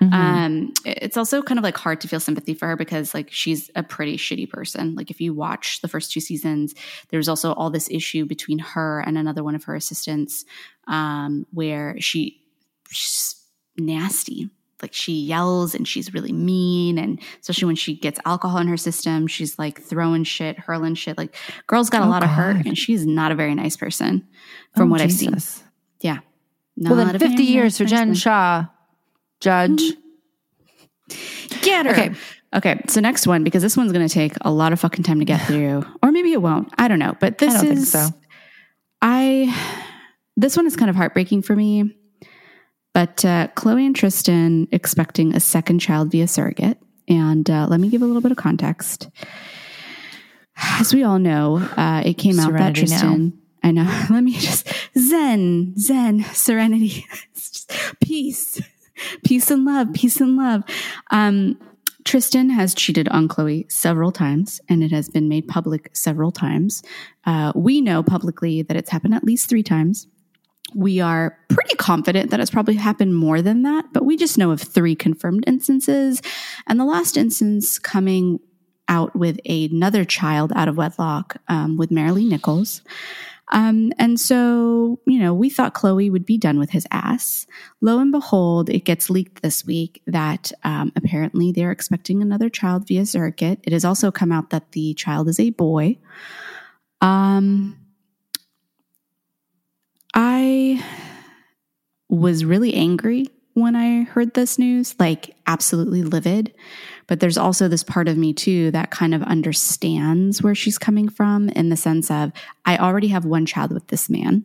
Mhm. Um, it's also kind of like hard to feel sympathy for her because like she's a pretty shitty person. Like if you watch the first two seasons, there's also all this issue between her and another one of her assistants, um, where she she's nasty. Like she yells and she's really mean, and especially when she gets alcohol in her system, she's like throwing shit, hurling shit. Like girl's got a Oh, lot of hurt, and she's not a very nice person, from Oh, what I've seen. Jesus. Yeah. Well, then 50 years for Jen. Shah, judge. Get her. Okay. Okay. So next one, because this one's going to take a lot of fucking time to get through, or maybe it won't. I don't know. But this I don't think is. so. I. This one is kind of heartbreaking for me. But uh, Khloé and Tristan expecting a second child via surrogate, and uh, let me give a little bit of context. As we all know, uh, it came out that Serenity now. Tristan. I know. Let me just zen, zen, serenity, peace, peace and love, peace and love. Um, Tristan has cheated on Khloé several times, and it has been made public several times. Uh, we know publicly that it's happened at least three times. We are pretty confident that it's probably happened more than that, but we just know of three confirmed instances. And the last instance coming out with another child out of wedlock um, with Maralee Nichols. Um, and so, you know, we thought Khloé would be done with his ass. Lo and behold, it gets leaked this week that um, apparently they're expecting another child via surrogate. It has also come out that the child is a boy. Um, I was really angry when I heard this news, like absolutely livid. But there's also this part of me too that kind of understands where she's coming from in the sense of I already have one child with this man.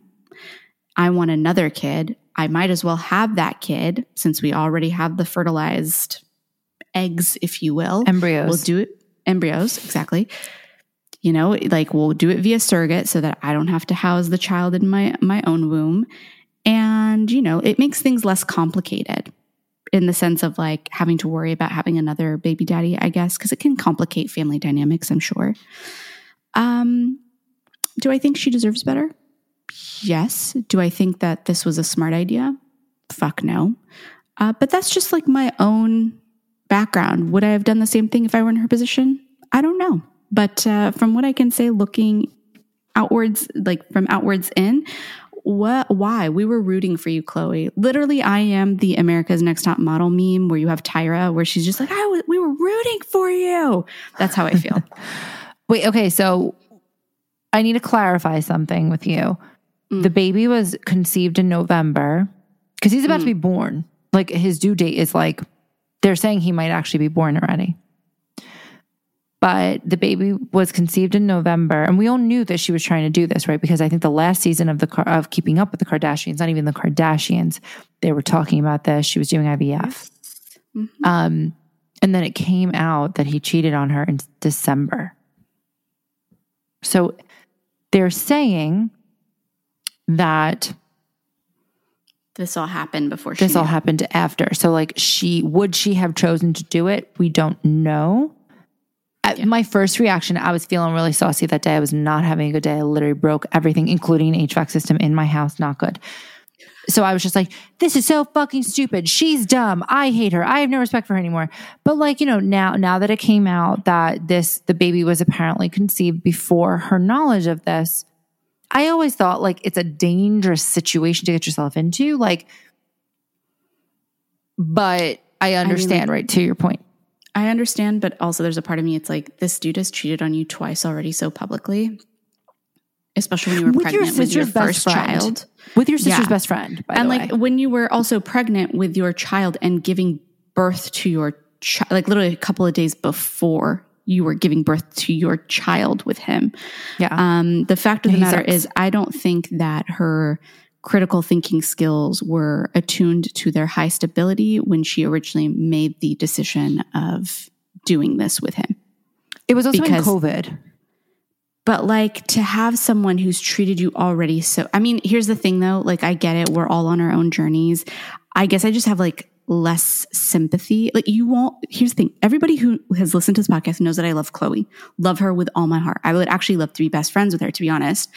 I want another kid. I might as well have that kid since we already have the fertilized eggs, if you will. Embryos. We'll do it embryos, exactly. You know, like we'll do it via surrogate so that I don't have to house the child in my my own womb. And, you know, it makes things less complicated in the sense of like having to worry about having another baby daddy, I guess, because it can complicate family dynamics, I'm sure. Um, do I think she deserves better? Yes. Do I think that this was a smart idea? Fuck no. Uh, but that's just like my own background. Would I have done the same thing if I were in her position? I don't know. But uh, from what I can say, looking outwards, like from outwards in, what? Why? We were rooting for you, Khloé. Literally, I am the America's Next Top Model meme where you have Tyra, where she's just like, "I was, we were rooting for you." That's how I feel. Wait, okay, so I need to clarify something with you. Mm. The baby was conceived in November because he's about to be born. Like his due date is like they're saying he might actually be born already. But the baby was conceived in November, and we all knew that she was trying to do this, right? Because I think the last season of the of Keeping Up with the Kardashians, not even the Kardashians, they were talking about this. She was doing IVF, mm-hmm. um, and then it came out that he cheated on her in December. So they're saying that this all happened before this all happened after. So like she would she have chosen to do it? We don't know. Yeah. My first reaction, I was feeling really saucy that day. I was not having a good day. I literally broke everything, including an HVAC system in my house. Not good. So I was just like, this is so fucking stupid. She's dumb. I hate her. I have no respect for her anymore. But like, you know, now now that it came out that this the baby was apparently conceived before her knowledge of this, I always thought like it's a dangerous situation to get yourself into. Like, but I understand, I mean, right, to your point. I understand, but also there's a part of me, it's like this dude has cheated on you twice already so publicly. Especially when you were with pregnant your with your first friend. child. With your sister's yeah. best friend. and like way. when you were also pregnant with your child and giving birth to your child, like literally a couple of days before you were giving birth to your child with him. Yeah. Um, the fact of the matter is, I don't think that her critical thinking skills were attuned to their high stability when she originally made the decision of doing this with him. It was also because, in COVID. But like to have someone who's treated you already so I mean, here's the thing though, like I get it, we're all on our own journeys. I guess I just have like less sympathy. Like you won't, here's the thing. Everybody who has listened to this podcast knows that I love Khloé. love her with all my heart. I would actually love to be best friends with her, to be honest.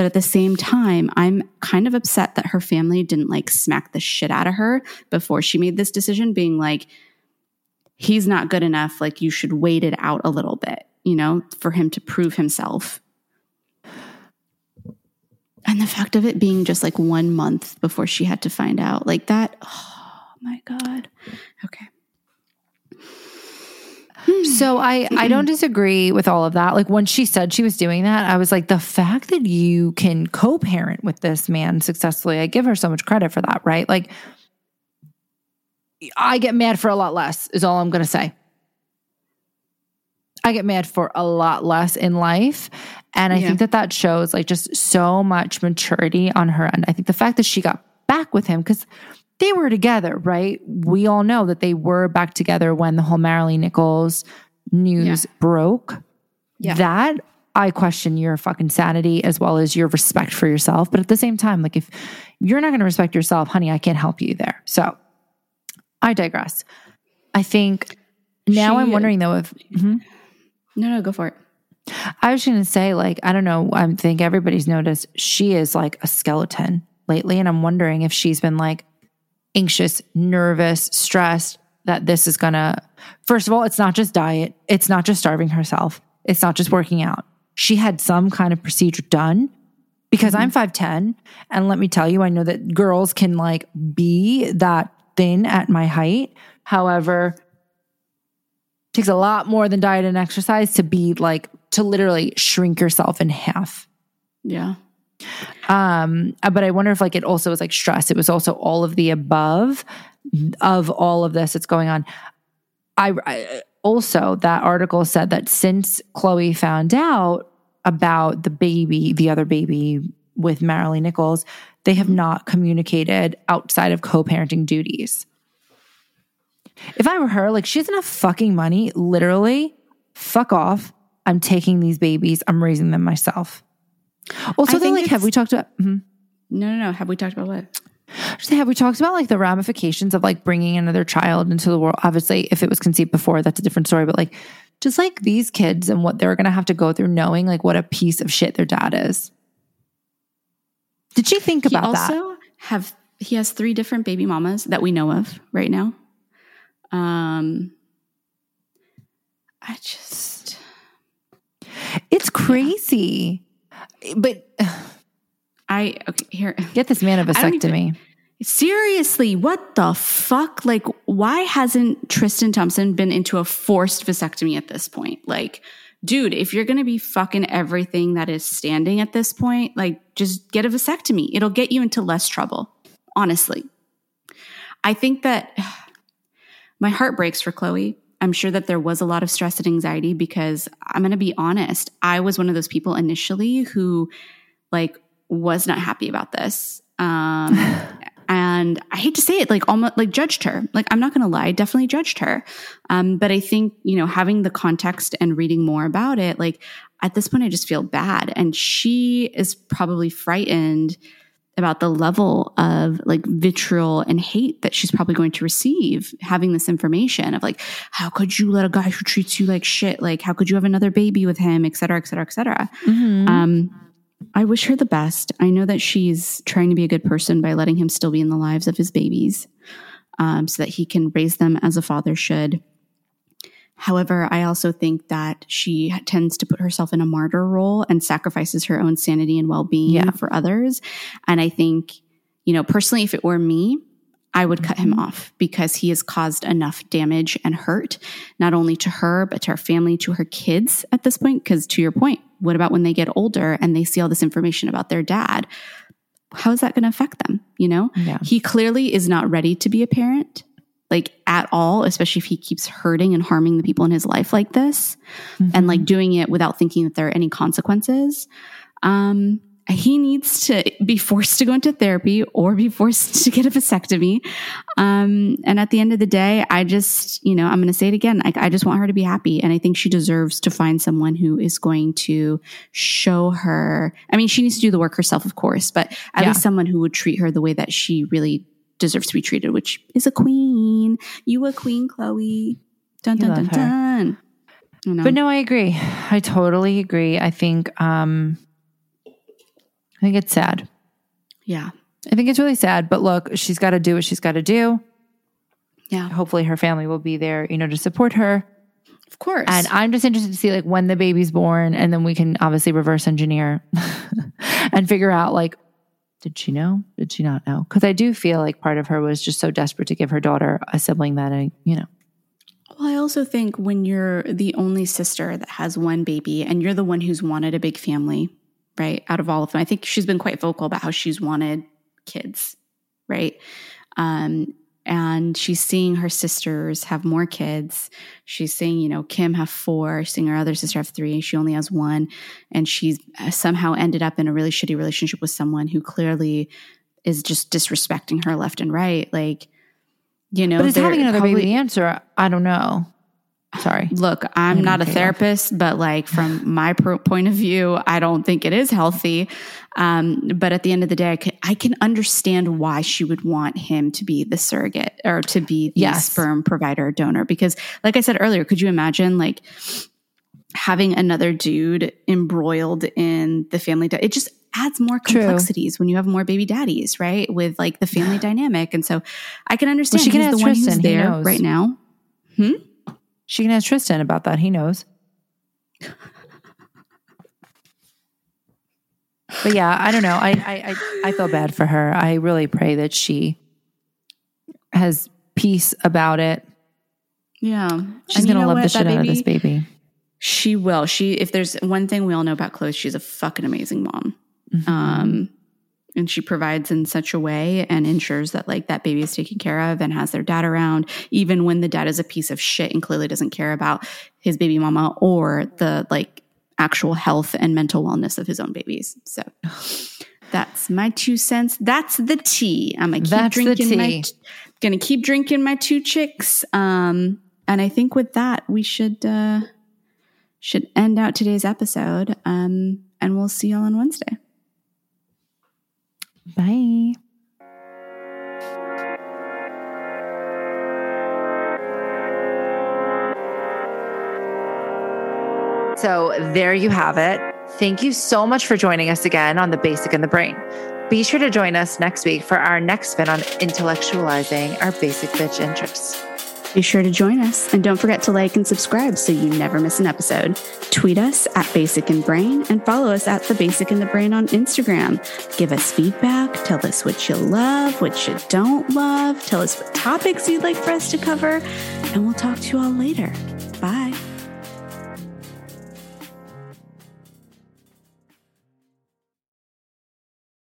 But at the same time, I'm kind of upset that her family didn't like smack the shit out of her before she made this decision, being like, he's not good enough. Like you should wait it out a little bit, you know, for him to prove himself. And the fact of it being just like one month before she had to find out, like that. Oh, my God. Okay. Hmm. So I I don't hmm. disagree with all of that. Like when she said she was doing that, I was like the fact that you can co-parent with this man successfully. I give her so much credit for that, right? Like I get mad for a lot less is all I'm going to say. I get mad for a lot less in life and I yeah. think that that shows like just so much maturity on her end. I think the fact that she got back with him cuz they were together, right? We all know that they were back together when the whole Maralee Nichols news yeah. broke. Yeah. That I question your fucking sanity as well as your respect for yourself. But at the same time, like if you're not going to respect yourself, honey, I can't help you there. So I digress. I think now she, I'm wondering though if. Mm-hmm. No, no, go for it. I was going to say, like, I don't know. I think everybody's noticed she is like a skeleton lately. And I'm wondering if she's been like, anxious, nervous, stressed that this is gonna, first of all, it's not just diet, it's not just starving herself, it's not just working out. She had some kind of procedure done because mm-hmm. I'm 5'10. And let me tell you, I know that girls can like be that thin at my height. However, it takes a lot more than diet and exercise to be like to literally shrink yourself in half. Yeah. Um, uh, but I wonder if like it also was like stress. It was also all of the above of all of this that's going on. I, I also that article said that since Khloé found out about the baby, the other baby with Maralee Nichols, they have not communicated outside of co-parenting duties. If I were her, like she has enough fucking money, literally, fuck off. I'm taking these babies. I'm raising them myself. Also, then, like, have we talked about? Mm-hmm. No, no, no. Have we talked about what? Have we talked about like the ramifications of like bringing another child into the world? Obviously, if it was conceived before, that's a different story. But like, just like these kids and what they're going to have to go through, knowing like what a piece of shit their dad is. Did she think about also that? Have he has three different baby mamas that we know of right now. Um, I just, it's crazy. But I okay, here get this man a vasectomy. Even, seriously, what the fuck? Like, why hasn't Tristan Thompson been into a forced vasectomy at this point? Like, dude, if you're gonna be fucking everything that is standing at this point, like, just get a vasectomy. It'll get you into less trouble. Honestly, I think that my heart breaks for Khloé. I'm sure that there was a lot of stress and anxiety because I'm going to be honest, I was one of those people initially who like was not happy about this. Um, and I hate to say it, like almost like judged her. Like I'm not going to lie, definitely judged her. Um, but I think you know having the context and reading more about it, like at this point, I just feel bad, and she is probably frightened about the level of like vitriol and hate that she's probably going to receive having this information of like how could you let a guy who treats you like shit like how could you have another baby with him et cetera et cetera et cetera mm-hmm. um, I wish her the best. I know that she's trying to be a good person by letting him still be in the lives of his babies um, so that he can raise them as a father should. However, I also think that she tends to put herself in a martyr role and sacrifices her own sanity and well being yeah. for others. And I think, you know, personally, if it were me, I would cut him mm-hmm. off because he has caused enough damage and hurt, not only to her, but to her family, to her kids at this point. Because to your point, what about when they get older and they see all this information about their dad? How is that going to affect them? You know, yeah. he clearly is not ready to be a parent, like at all, especially if he keeps hurting and harming the people in his life like this mm-hmm. and like doing it without thinking that there are any consequences. Um, he needs to be forced to go into therapy or be forced to get a vasectomy. Um, and at the end of the day, I just, you know, I'm going to say it again. I, I just want her to be happy. And I think she deserves to find someone who is going to show her. I mean, she needs to do the work herself, of course, but at yeah. least someone who would treat her the way that she really deserves to be treated, which is a queen. You a queen, Khloé. Dun, dun, dun, dun. But no, I agree. I totally agree. I think, um, I think it's sad. Yeah. I think it's really sad, but look, she's got to do what she's got to do. Yeah. Hopefully her family will be there, you know, to support her. Of course. And I'm just interested to see like when the baby's born and then we can obviously reverse engineer and figure out like did she know? Did she not know? Cuz I do feel like part of her was just so desperate to give her daughter a sibling that I, you know. Well, I also think when you're the only sister that has one baby and you're the one who's wanted a big family, right? Out of all of them, I think she's been quite vocal about how she's wanted kids, right? Um, and she's seeing her sisters have more kids. She's seeing, you know, Kim have four, she's seeing her other sister have three. She only has one. And she's uh, somehow ended up in a really shitty relationship with someone who clearly is just disrespecting her left and right. Like, you know, but is having another probably, baby the answer? I don't know. Sorry. Look, I'm not a therapist, but like from my pro- point of view, I don't think it is healthy. Um, but at the end of the day, I can, I can, understand why she would want him to be the surrogate or to be the yes. sperm provider donor. Because, like I said earlier, could you imagine like having another dude embroiled in the family? Di- it just adds more complexities True. when you have more baby daddies, right? With like the family dynamic. And so I can understand well, she can he's the Tristan, one who's there right now. Hmm? She can ask Tristan about that. He knows. but yeah, I don't know. I, I I I feel bad for her. I really pray that she has peace about it. Yeah, she's gonna love what? the shit out of this baby. She will. She if there's one thing we all know about Khloé, she's a fucking amazing mom. Mm-hmm. Um, and she provides in such a way and ensures that like that baby is taken care of and has their dad around even when the dad is a piece of shit and clearly doesn't care about his baby mama or the like actual health and mental wellness of his own babies. So that's my two cents. That's the tea. I'm gonna keep that's drinking my gonna keep drinking my two chicks. Um and i think with that we should uh should end out today's episode. Um and we'll see y'all on wednesday Bye. So there you have it. Thank you so much for joining us again on The Basic in the Brain. Be sure to join us next week for our next spin on intellectualizing our basic bitch interests. Be sure to join us and don't forget to like and subscribe so you never miss an episode. Tweet us at Basic and Brain and follow us at The Basic and the Brain on Instagram. Give us feedback. Tell us what you love, what you don't love. Tell us what topics you'd like for us to cover. And we'll talk to you all later.